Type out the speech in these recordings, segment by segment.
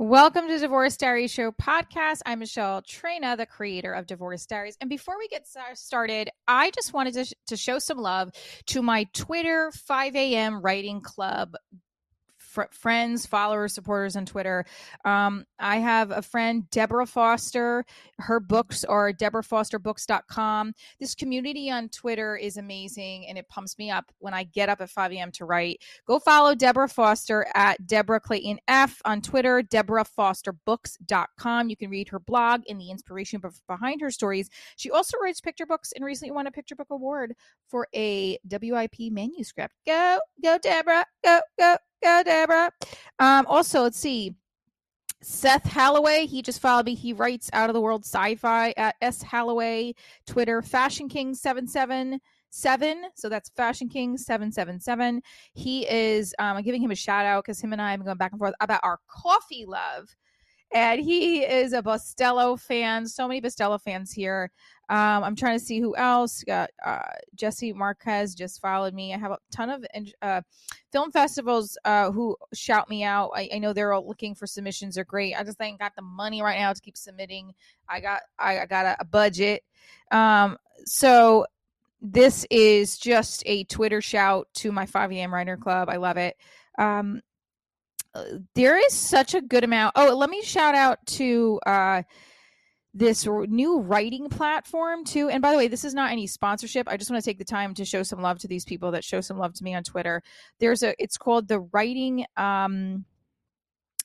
Welcome to Divorce Diaries Show podcast. I'm Michelle Trina, the creator of Divorce Diaries. And before we get started, I just wanted to, to show some love to my Twitter 5 a.m. writing club fr- friends, followers, supporters on Twitter. Um, I have a friend, Deborah Foster. Her books are deborahfosterbooks.com. This community on Twitter is amazing and it pumps me up when I get up at 5 a.m. to write. Go follow Deborah Foster at Deborah Clayton F on Twitter, deborahfosterbooks.com. You can read her blog and the inspiration behind her stories. She also writes picture books and recently won a picture book award for a WIP manuscript. Go, go, Deborah. Go, go, Go, Deborah. Um, also, let's see. Seth Halloway, he just followed me. He writes out of the world sci-fi at S Halloway, Twitter, Fashion King 777. So that's Fashion King 777. He is um, I'm giving him a shout out because him and I have been going back and forth about our coffee love. And he is a Bustelo fan. So many Bustelo fans here. Um, I'm trying to see who else. Got uh, Jesse Marquez just followed me. I have a ton of uh, film festivals uh, who shout me out. I, I, know they're all looking for submissions. Are great. I just ain't got the money right now to keep submitting. I got I, I got a, a budget. Um, so this is just a Twitter shout to my 5 a.m. Writer Club. I love it. Um, uh, there is such a good amount. Oh, let me shout out to uh, this new writing platform too. And by the way, this is not any sponsorship. I just want to take the time to show some love to these people that show some love to me on Twitter. There's a it's called the writing um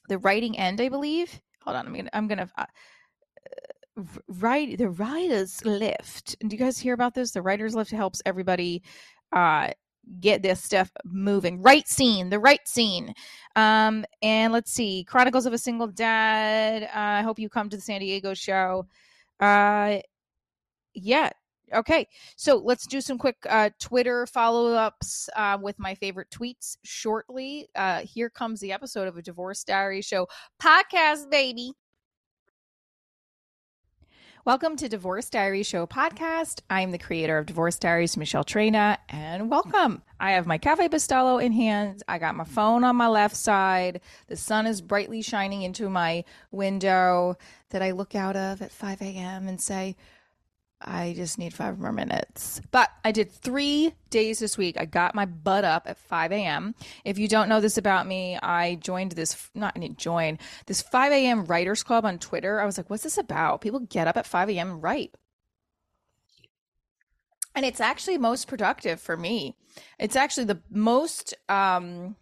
the writing end, I believe. Hold on, I'm gonna I'm gonna uh, write the writers lift. Do you guys hear about this? The writers lift helps everybody uh get this stuff moving. Right scene, the right scene. Um, and let's see, Chronicles of a Single Dad. Uh, I hope you come to the San Diego show. Uh, yeah. Okay, so let's do some quick uh, Twitter follow ups uh, with my favorite tweets shortly. Uh, here comes the episode of a Divorce Diary Show podcast, baby. Welcome to Divorce Diary Show podcast. I'm the creator of Divorce Diaries, Michelle Trina, and welcome. I have my Cafe Bustelo in hand. I got my phone on my left side. The sun is brightly shining into my window that I look out of at 5 a.m. and say, I just need five more minutes. But I did three days this week. I got my butt up at 5 a.m. If you don't know this about me, I joined this, not join, this 5 a.m. writers club on Twitter. I was like, what's this about? People get up at 5 a.m. and write. And it's actually most productive for me. It's actually the most, um,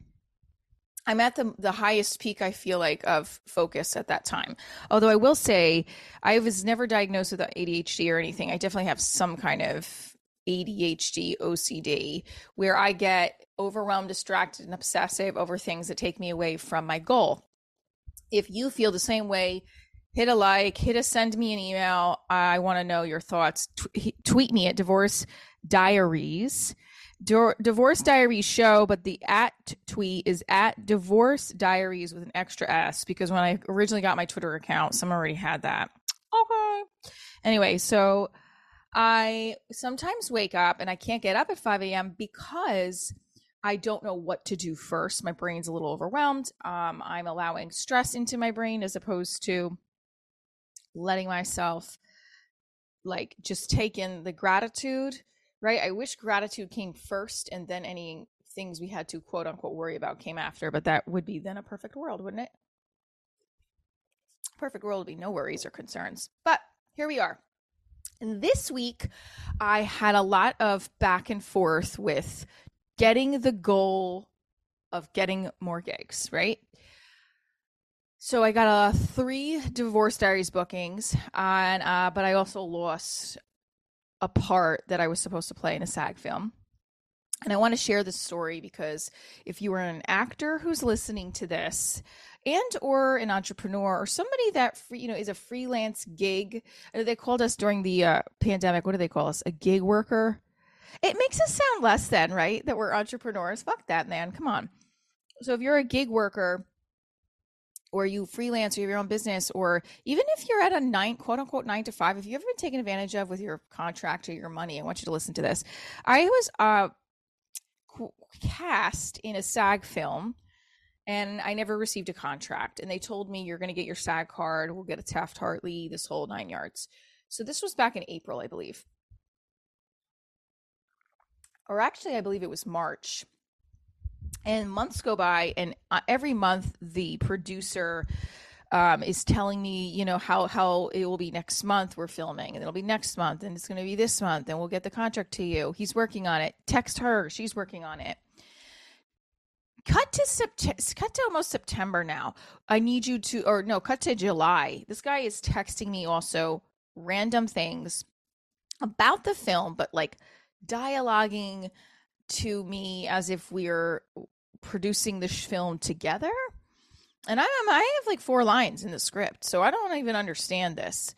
I'm at the the highest peak I feel like of focus at that time. Although I will say I was never diagnosed with ADHD or anything. I definitely have some kind of ADHD OCD where I get overwhelmed, distracted and obsessive over things that take me away from my goal. If you feel the same way, hit a like, hit a send me an email. I want to know your thoughts. T- tweet me at divorce diaries Divorce Diaries show, but the at tweet is at Divorce Diaries with an extra S because when I originally got my Twitter account, someone already had that. Okay. Anyway, so I sometimes wake up and I can't get up at 5 a.m. because I don't know what to do first. My brain's a little overwhelmed. Um, I'm allowing stress into my brain as opposed to letting myself like just take in the gratitude right? I wish gratitude came first and then any things we had to quote unquote worry about came after, but that would be then a perfect world, wouldn't it? Perfect world would be no worries or concerns. But here we are. And this week, I had a lot of back and forth with getting the goal of getting more gigs, right? So I got uh, three divorce diaries bookings, and uh, but I also lost a part that I was supposed to play in a SAG film. And I want to share this story because if you are an actor who's listening to this and or an entrepreneur or somebody that you know is a freelance gig, uh, they called us during the uh, pandemic, what do they call us? A gig worker. It makes us sound less than, right? That we're entrepreneurs. Fuck that, man. Come on. So if you're a gig worker, or you freelance or you have your own business, or even if you're at a nine, quote unquote, nine to five, if you've ever been taken advantage of with your contract or your money, I want you to listen to this. I was uh, cast in a SAG film and I never received a contract. And they told me you're going to get your SAG card, we'll get a Taft Hartley, this whole nine yards. So this was back in April, I believe. Or actually, I believe it was March. And months go by, and uh, every month the producer um, is telling me, you know, how how it will be next month. We're filming, and it'll be next month, and it's going to be this month, and we'll get the contract to you. He's working on it. Text her; she's working on it cut to September cut to almost september now i need you to or no cut to july this guy is texting me also random things about the film but like dialoguing to me as if we're producing this film together. And i'm um, i have like four lines in the script so i don't even understand this.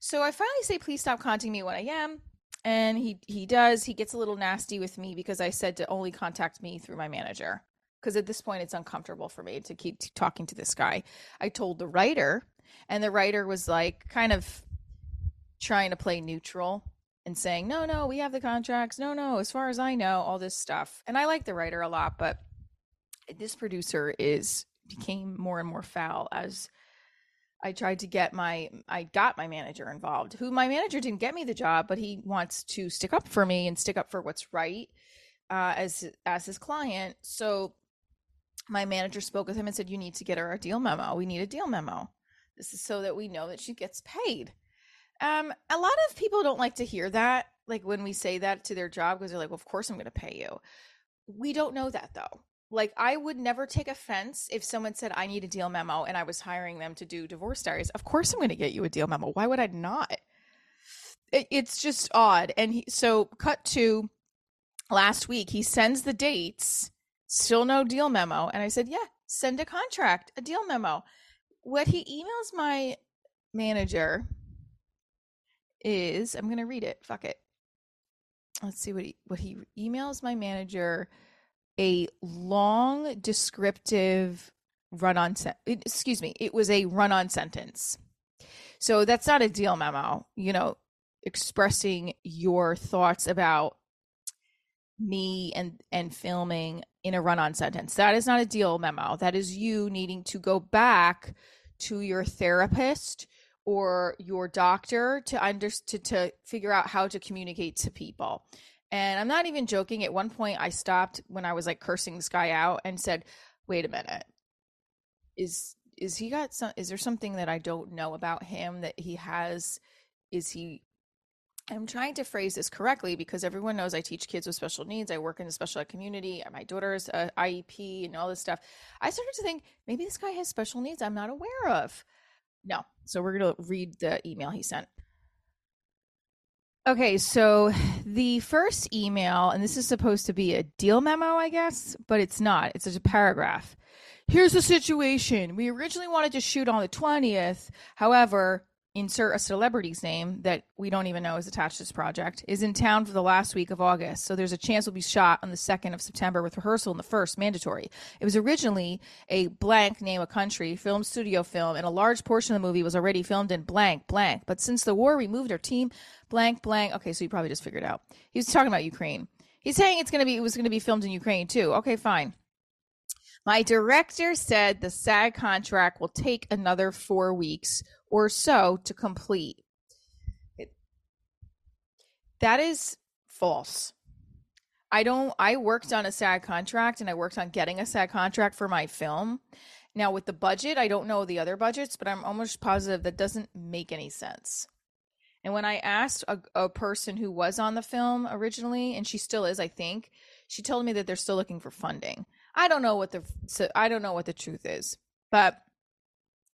So i finally say please stop contacting me when i am and he he does. He gets a little nasty with me because i said to only contact me through my manager because at this point it's uncomfortable for me to keep talking to this guy. I told the writer, and the writer was like kind of trying to play neutral and saying, "No, no, we have the contracts. No, no, as far as I know, all this stuff." And I like the writer a lot, but this producer is became more and more foul as I tried to get my I got my manager involved. Who my manager didn't get me the job, but he wants to stick up for me and stick up for what's right uh, as as his client. So my manager spoke with him and said, You need to get her a deal memo. We need a deal memo. This is so that we know that she gets paid. Um, a lot of people don't like to hear that, like when we say that to their job, because they're like, Well, of course I'm going to pay you. We don't know that though. Like, I would never take offense if someone said, I need a deal memo and I was hiring them to do divorce diaries. Of course I'm going to get you a deal memo. Why would I not? It, it's just odd. And he, so, cut to last week, he sends the dates Still no deal memo. And I said, Yeah, send a contract, a deal memo. What he emails my manager is I'm gonna read it. Fuck it. Let's see what he what he emails my manager a long descriptive run on se- excuse me it was a run on sentence so that's not a deal memo you know expressing your thoughts about me and and filming in a run-on sentence. That is not a deal memo. That is you needing to go back to your therapist or your doctor to under to, to figure out how to communicate to people. And I'm not even joking. At one point I stopped when I was like cursing this guy out and said, "Wait a minute. Is is he got some is there something that I don't know about him that he has is he I'm trying to phrase this correctly because everyone knows I teach kids with special needs. I work in the special ed community. My daughter's uh, a IEP and all this stuff. I started to think maybe this guy has special needs I'm not aware of. No. So we're going to read the email he sent. Okay, so the first email, and this is supposed to be a deal memo, I guess, but it's not. It's just a paragraph. Here's the situation. We originally wanted to shoot on the 20th. However, insert a celebrity's name that we don't even know is attached to this project, is in town for the last week of August. So there's a chance we'll be shot on the 2nd of September with rehearsal in the first, mandatory. It was originally a blank name a country film studio film, and a large portion of the movie was already filmed in blank, blank. But since the war, we moved our team blank, blank. Okay, so you probably just figured out. He was talking about Ukraine. He's saying it's going to be, it was going to be filmed in Ukraine too. Okay, fine. My director said the SAG contract will take another four weeks or so to complete. It, that is false. I don't I worked on a SAG contract and I worked on getting a SAG contract for my film. Now with the budget, I don't know the other budgets, but I'm almost positive that doesn't make any sense. And when I asked a, a person who was on the film originally, and she still is, I think, she told me that they're still looking for funding. I don't know what the so I don't know what the truth is, but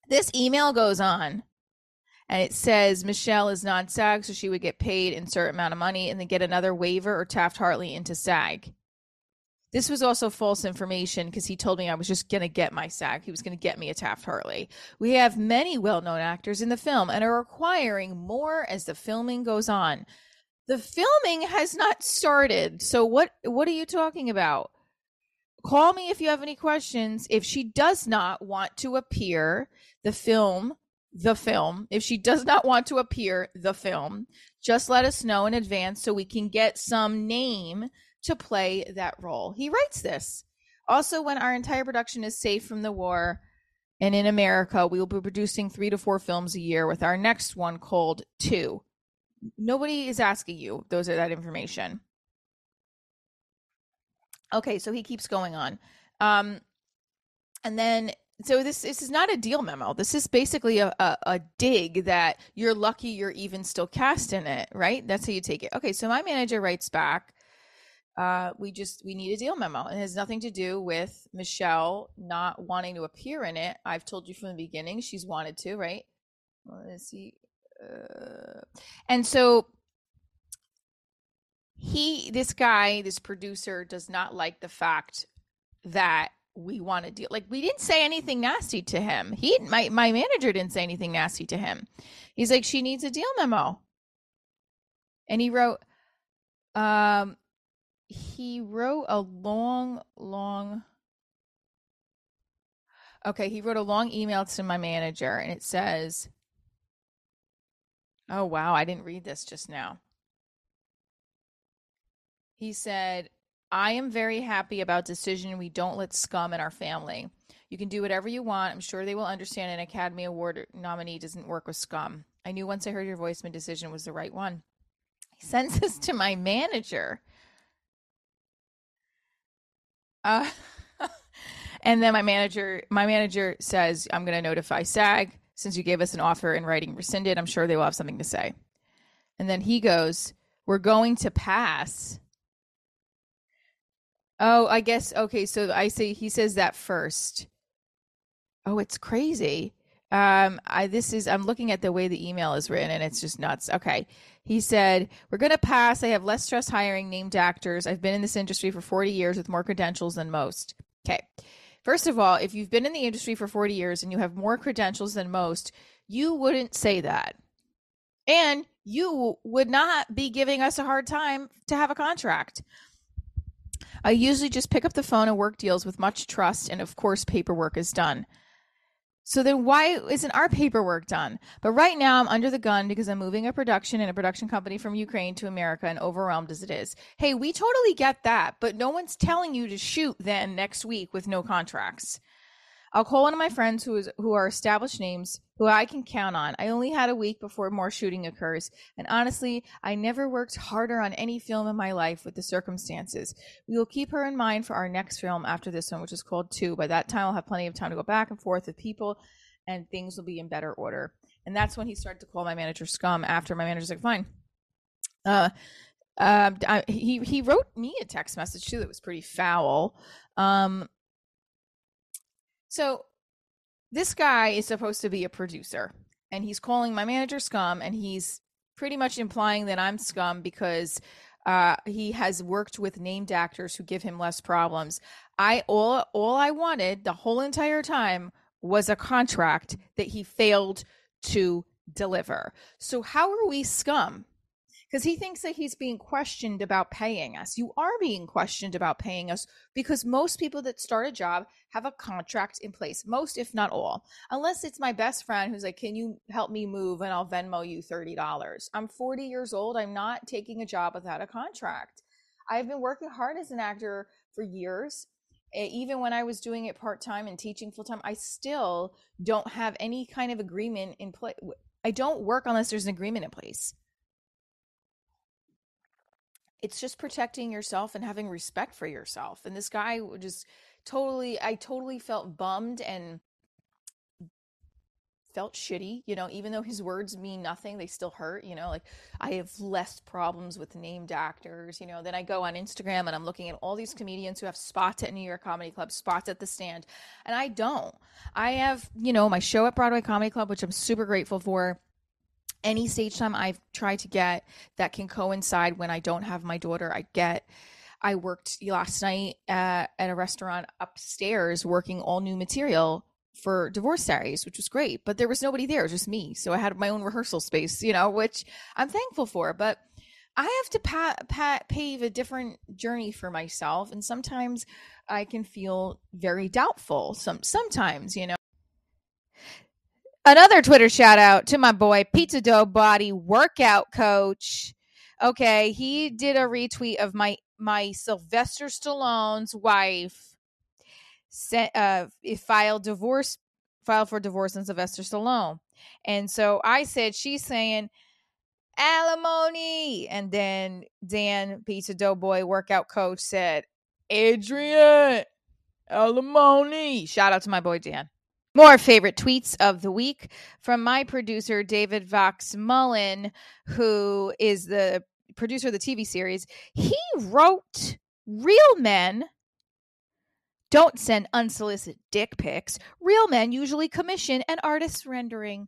this email goes on and it says Michelle is non SAG, so she would get paid certain amount of money and then get another waiver or Taft Hartley into SAG. This was also false information because he told me I was just going to get my SAG. He was going to get me a Taft Hartley. We have many well known actors in the film and are acquiring more as the filming goes on. The filming has not started. So what what are you talking about? Call me if you have any questions. If she does not want to appear, the film, the film, if she does not want to appear, the film, just let us know in advance so we can get some name to play that role. He writes this. Also, when our entire production is safe from the war and in America, we will be producing three to four films a year with our next one called Two. Nobody is asking you those are that information. Okay, so he keeps going on. Um, and then so this this is not a deal memo. This is basically a, a, a, dig that you're lucky you're even still cast in it, right? That's how you take it. Okay, so my manager writes back. Uh, we just we need a deal memo. It has nothing to do with Michelle not wanting to appear in it. I've told you from the beginning she's wanted to, right? Let's see. Uh, and so he, this guy, this producer, does not like the fact that we want to deal like we didn't say anything nasty to him. He my my manager didn't say anything nasty to him. He's like she needs a deal memo. And he wrote um he wrote a long long okay he wrote a long email to my manager and it says oh wow i didn't read this just now. He said I am very happy about decision we don't let scum in our family. You can do whatever you want. I'm sure they will understand an Academy Award nominee doesn't work with scum. I knew once I heard your voice, my decision was the right one. He sends this to my manager. Uh, and then my manager, my manager says, "I'm going to notify SAG since you gave us an offer in writing rescinded. I'm sure they will have something to say." And then he goes, "We're going to pass." Oh, I guess okay. So I say he says that first. Oh, it's crazy. Um, I this is I'm looking at the way the email is written, and it's just nuts. Okay, he said we're gonna pass. I have less stress hiring named actors. I've been in this industry for 40 years with more credentials than most. Okay, first of all, if you've been in the industry for 40 years and you have more credentials than most, you wouldn't say that, and you would not be giving us a hard time to have a contract. I usually just pick up the phone and work deals with much trust, and of course, paperwork is done. So then why isn't our paperwork done? But right now I'm under the gun because I'm moving a production and a production company from Ukraine to America and overwhelmed as it is. Hey, we totally get that, but no one's telling you to shoot then next week with no contracts. I'll call one of my friends who is who are established names who I can count on. I only had a week before more shooting occurs, and honestly, I never worked harder on any film in my life with the circumstances. We will keep her in mind for our next film after this one, which is called Two. By that time, I'll have plenty of time to go back and forth with people, and things will be in better order. And that's when he started to call my manager scum. After my manager's like, fine. Uh, uh, he he wrote me a text message too that was pretty foul. Um, so this guy is supposed to be a producer and he's calling my manager scum and he's pretty much implying that I'm scum because uh, he has worked with named actors who give him less problems. I all all I wanted the whole entire time was a contract that he failed to deliver. So how are we scum? Because he thinks that he's being questioned about paying us. You are being questioned about paying us because most people that start a job have a contract in place. Most, if not all, unless it's my best friend who's like, Can you help me move and I'll Venmo you $30? I'm 40 years old. I'm not taking a job without a contract. I've been working hard as an actor for years. Even when I was doing it part time and teaching full time, I still don't have any kind of agreement in place. I don't work unless there's an agreement in place it's just protecting yourself and having respect for yourself. And this guy just totally, I totally felt bummed and felt shitty, you know, even though his words mean nothing, they still hurt, you know, like I have less problems with named actors, you know. Then I go on Instagram and I'm looking at all these comedians who have spots at New York Comedy Club, spots at the stand, and I don't. I have, you know, my show at Broadway Comedy Club, which I'm super grateful for any stage time I've tried to get that can coincide when I don't have my daughter, I get. I worked last night at, at a restaurant upstairs working all new material for Divorce Diaries, which was great, but there was nobody there, just me. So I had my own rehearsal space, you know, which I'm thankful for. But I have to pat, pat, pave a different journey for myself, and sometimes I can feel very doubtful. Some sometimes, you know. Another Twitter shout out to my boy Pizza Dough Body Workout Coach. Okay, he did a retweet of my my Sylvester Stallone's wife sent, uh, filed divorce, filed for divorce on Sylvester Stallone. And so I said, she's saying alimony. And then Dan, pizza dough boy, workout coach, said, Adrian, alimony. Shout out to my boy Dan. More favorite tweets of the week from my producer, David Vox Mullen, who is the producer of the TV series. He wrote Real men don't send unsolicited dick pics. Real men usually commission an artist's rendering.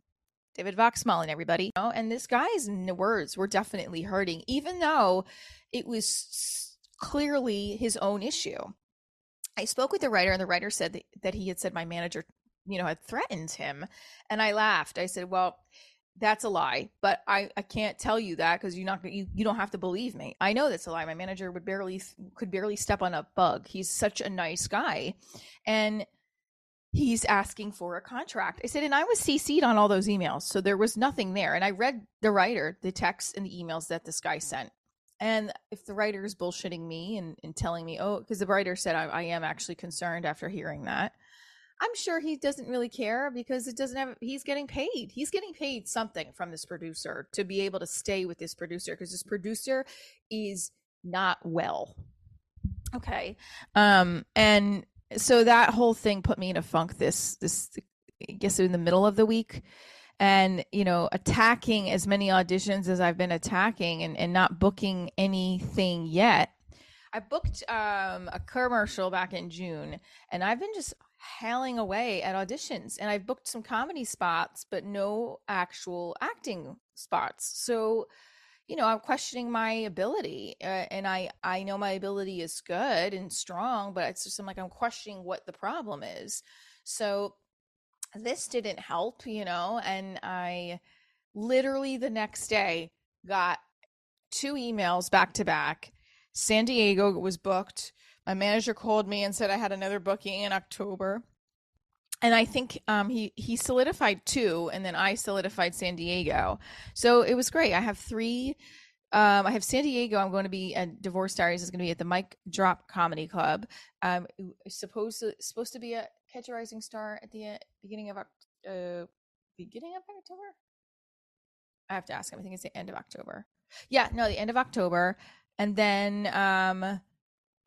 David Vox Mullen, everybody. Oh, and this guy's words were definitely hurting, even though it was clearly his own issue. I spoke with the writer, and the writer said that, that he had said my manager, you know, had threatened him. And I laughed. I said, Well, that's a lie but i i can't tell you that because you're not you, you don't have to believe me. I know that's a lie. My manager would barely could barely step on a bug. He's such a nice guy and he's asking for a contract. I said and i was cc'd on all those emails so there was nothing there. And i read the writer the text and the emails that this guy sent. And if the writer is bullshitting me and, and telling me oh because the writer said I, I am actually concerned after hearing that I'm sure he doesn't really care because it doesn't have he's getting paid. He's getting paid something from this producer to be able to stay with this producer because this producer is not well. Okay. Um and so that whole thing put me in a funk this this I guess in the middle of the week and you know attacking as many auditions as I've been attacking and, and not booking anything yet. I booked um, a commercial back in June and I've been just hailing away at auditions and I've booked some comedy spots, but no actual acting spots. So, you know, I'm questioning my ability, uh, and I I know my ability is good and strong, but it's just I'm like I'm questioning what the problem is. So this didn't help, you know, and I literally the next day got two emails back to back. San Diego was booked my manager called me and said I had another booking in October. And I think um, he he solidified two, and then I solidified San Diego. So it was great. I have three. Um, I have San Diego. I'm going to be at Divorce Diaries. is going to be at the Mic Drop Comedy Club. Um, supposed to supposed to be a Catch a Rising Star at the beginning of uh, beginning of October. I have to ask him. I think it's the end of October. Yeah, no, the end of October, and then um,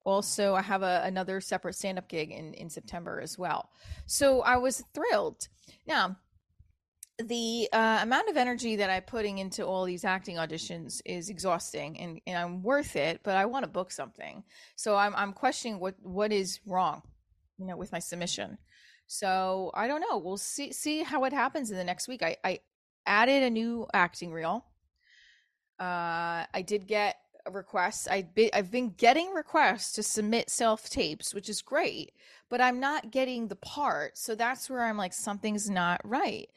also i have a, another separate stand-up gig in, in september as well. So i was thrilled. Now the uh, amount of energy that i'm putting into all these acting auditions is exhausting and, and i'm worth it but i want to book something. So i'm, I'm questioning what what is wrong you know with my submission. So i don't know. We'll see see how it happens in the next week. I, I added a new acting reel. Uh, i did get requests. I be, I've been getting requests to submit self tapes, which is great, but I'm not getting the part. So that's where I'm like, something's not right.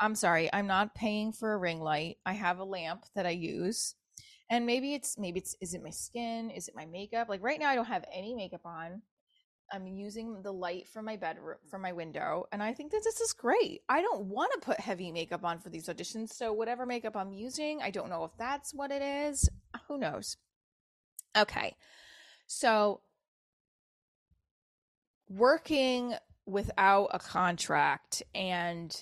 I'm sorry, I'm not paying for a ring light. I have a lamp that I use. And maybe it's maybe it's is it my skin? Is it my makeup? Like right now I don't have any makeup on. I'm using the light from my bedroom from my window and I think that this is great. I don't want to put heavy makeup on for these auditions, so whatever makeup I'm using, I don't know if that's what it is. Who knows? Okay. So working without a contract and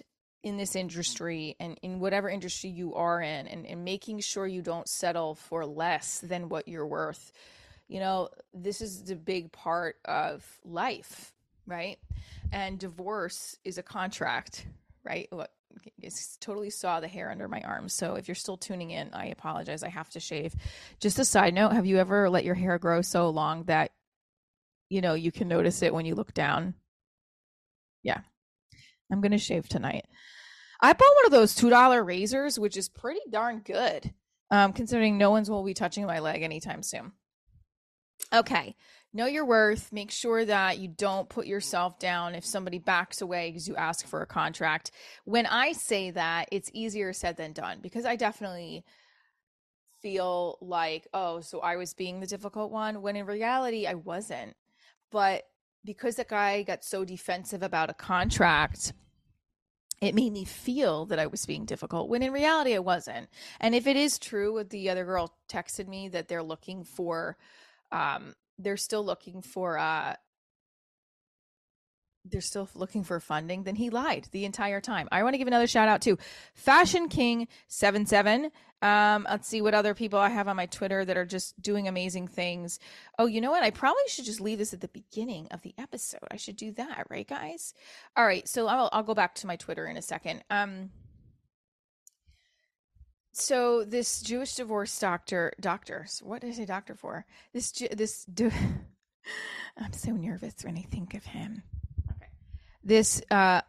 in this industry and in whatever industry you are in and, and making sure you don't settle for less than what you're worth you know, this is the big part of life, right? And divorce is a contract, right? Totally saw the hair under my arms. So if you're still tuning in, I apologize. I have to shave. Just a side note, have you ever let your hair grow so long that you know, you can notice it when you look down? Yeah. I'm going to shave tonight. I bought one of those $2 razors, which is pretty darn good. Um, considering no one's will be touching my leg anytime soon. Okay. Know your worth. Make sure that you don't put yourself down if somebody backs away because you ask for a contract. When I say that, it's easier said than done because I definitely feel like, oh, so I was being the difficult one when in reality I wasn't. But because the guy got so defensive about a contract, it made me feel that I was being difficult when in reality I wasn't. And if it is true what the other girl texted me that they're looking for um, they're still looking for uh, they're still looking for funding, then he lied the entire time. I want to give another shout out to Fashion King 77. Um, let's see what other people I have on my Twitter that are just doing amazing things. Oh, you know what? I probably should just leave this at the beginning of the episode. I should do that, right, guys? All right, so I'll I'll go back to my Twitter in a second. Um so this Jewish divorce doctor, doctors, what is a doctor for? This this I'm so nervous when I think of him this uh,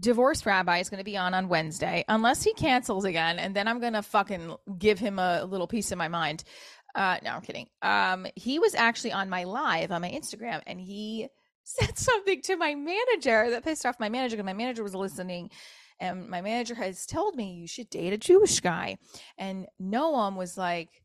divorce rabbi is going to be on on Wednesday, unless he cancels again, and then I'm going to fucking give him a little piece of my mind. Uh, no, I'm kidding. Um, he was actually on my live on my Instagram, and he said something to my manager that pissed off my manager because my manager was listening. And my manager has told me you should date a Jewish guy. And Noam was like,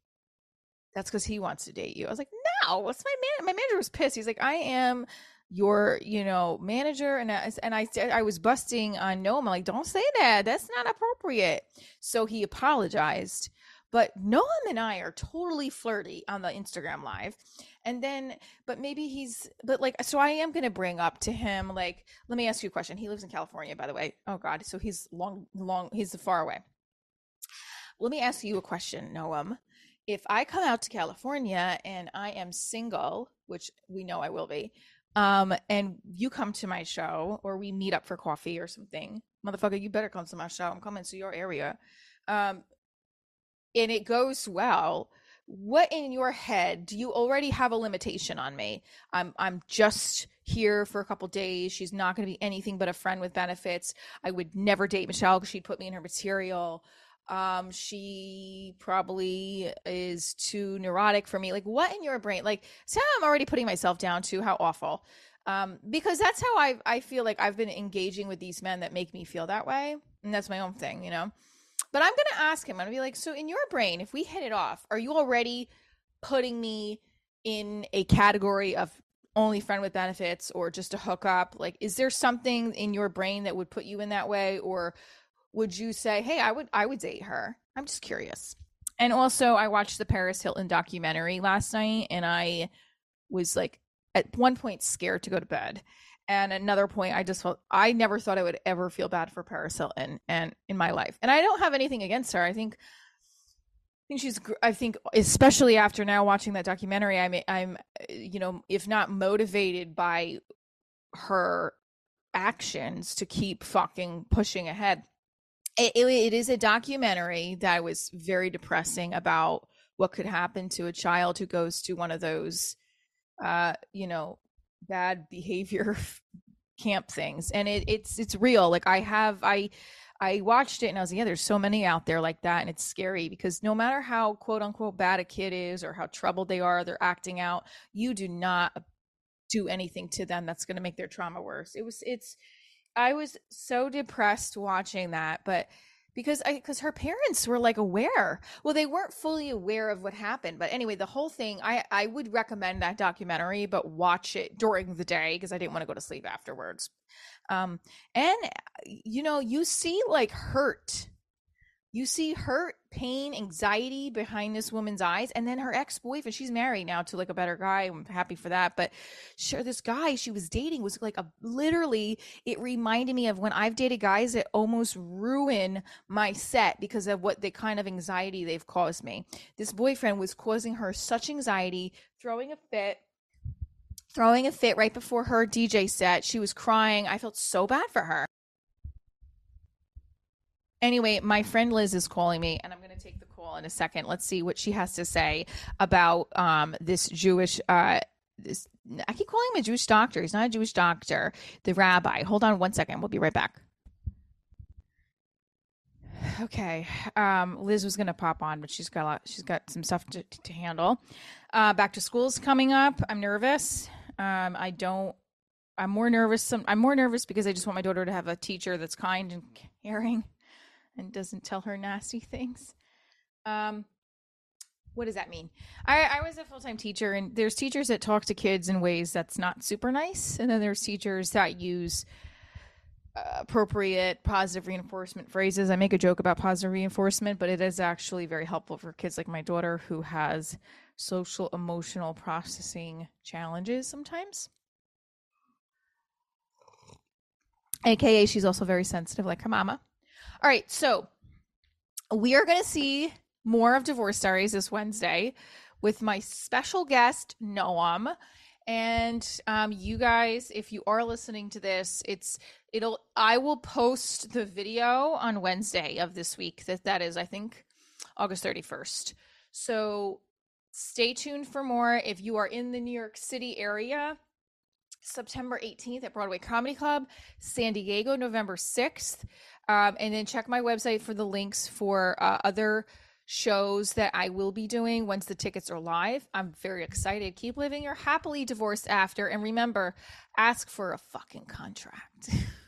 that's because he wants to date you. I was like, no, what's my man? My manager was pissed. He's like, I am your you know manager and I, and I I was busting on Noam I'm like don't say that that's not appropriate so he apologized but Noam and I are totally flirty on the Instagram live and then but maybe he's but like so I am going to bring up to him like let me ask you a question he lives in California by the way oh god so he's long long he's far away let me ask you a question Noam if I come out to California and I am single which we know I will be um, and you come to my show or we meet up for coffee or something, motherfucker, you better come to my show. I'm coming to your area. Um, and it goes well. What in your head do you already have a limitation on me? I'm I'm just here for a couple days. She's not going to be anything but a friend with benefits. I would never date Michelle because she'd put me in her material um she probably is too neurotic for me like what in your brain like so i'm already putting myself down to how awful um because that's how i i feel like i've been engaging with these men that make me feel that way and that's my own thing you know but i'm gonna ask him i'm gonna be like so in your brain if we hit it off are you already putting me in a category of only friend with benefits or just a hookup like is there something in your brain that would put you in that way or would you say, "Hey, I would I would date her"? I'm just curious. And also, I watched the Paris Hilton documentary last night, and I was like, at one point, scared to go to bed, and another point, I just felt I never thought I would ever feel bad for Paris Hilton, and in my life, and I don't have anything against her. I think. I think she's. I think, especially after now watching that documentary, I'm. I'm, you know, if not motivated by her actions to keep fucking pushing ahead it, it, it is a documentary that was very depressing about what could happen to a child who goes to one of those uh you know bad behavior camp things and it, it's it's real like i have i i watched it and i was like yeah there's so many out there like that and it's scary because no matter how quote unquote bad a kid is or how troubled they are they're acting out you do not do anything to them that's going to make their trauma worse. It was it's I was so depressed watching that, but because I because her parents were like aware. Well, they weren't fully aware of what happened, but anyway, the whole thing. I I would recommend that documentary, but watch it during the day because I didn't want to go to sleep afterwards. Um, and you know, you see like hurt you see hurt, pain, anxiety behind this woman's eyes. And then her ex boyfriend, she's married now to like a better guy. I'm happy for that. But sure, this guy she was dating was like a literally, it reminded me of when I've dated guys that almost ruin my set because of what the kind of anxiety they've caused me. This boyfriend was causing her such anxiety, throwing a fit throwing a fit right before her DJ set. She was crying. I felt so bad for her. Anyway, my friend Liz is calling me, and I'm going to take the call in a second. Let's see what she has to say about um, this Jewish. Uh, this I keep calling him a Jewish doctor. He's not a Jewish doctor. The rabbi. Hold on one second. We'll be right back. Okay, um, Liz was going to pop on, but she's got a lot, she's got some stuff to, to handle. Uh, back to school's coming up. I'm nervous. Um, I don't. I'm more nervous. Some, I'm more nervous because I just want my daughter to have a teacher that's kind and caring and doesn't tell her nasty things. Um, what does that mean? I, I was a full time teacher, and there's teachers that talk to kids in ways that's not super nice, and then there's teachers that use uh, appropriate positive reinforcement phrases. I make a joke about positive reinforcement, but it is actually very helpful for kids like my daughter who has social emotional processing challenges sometimes. AKA, she's also very sensitive, like her mama. All right, so we are going to see more of Divorce Diaries this Wednesday with my special guest, Noam. And um, you guys, if you are listening to this, it's it'll I will post the video on Wednesday of this week. That that is, I think, August 31st. So stay tuned for more. If you are in the New York City area, September 18th at Broadway Comedy Club, San Diego, November 6th. Um, and then check my website for the links for uh, other shows that I will be doing once the tickets are live. I'm very excited. Keep living your happily divorced after. And remember, ask for a fucking contract.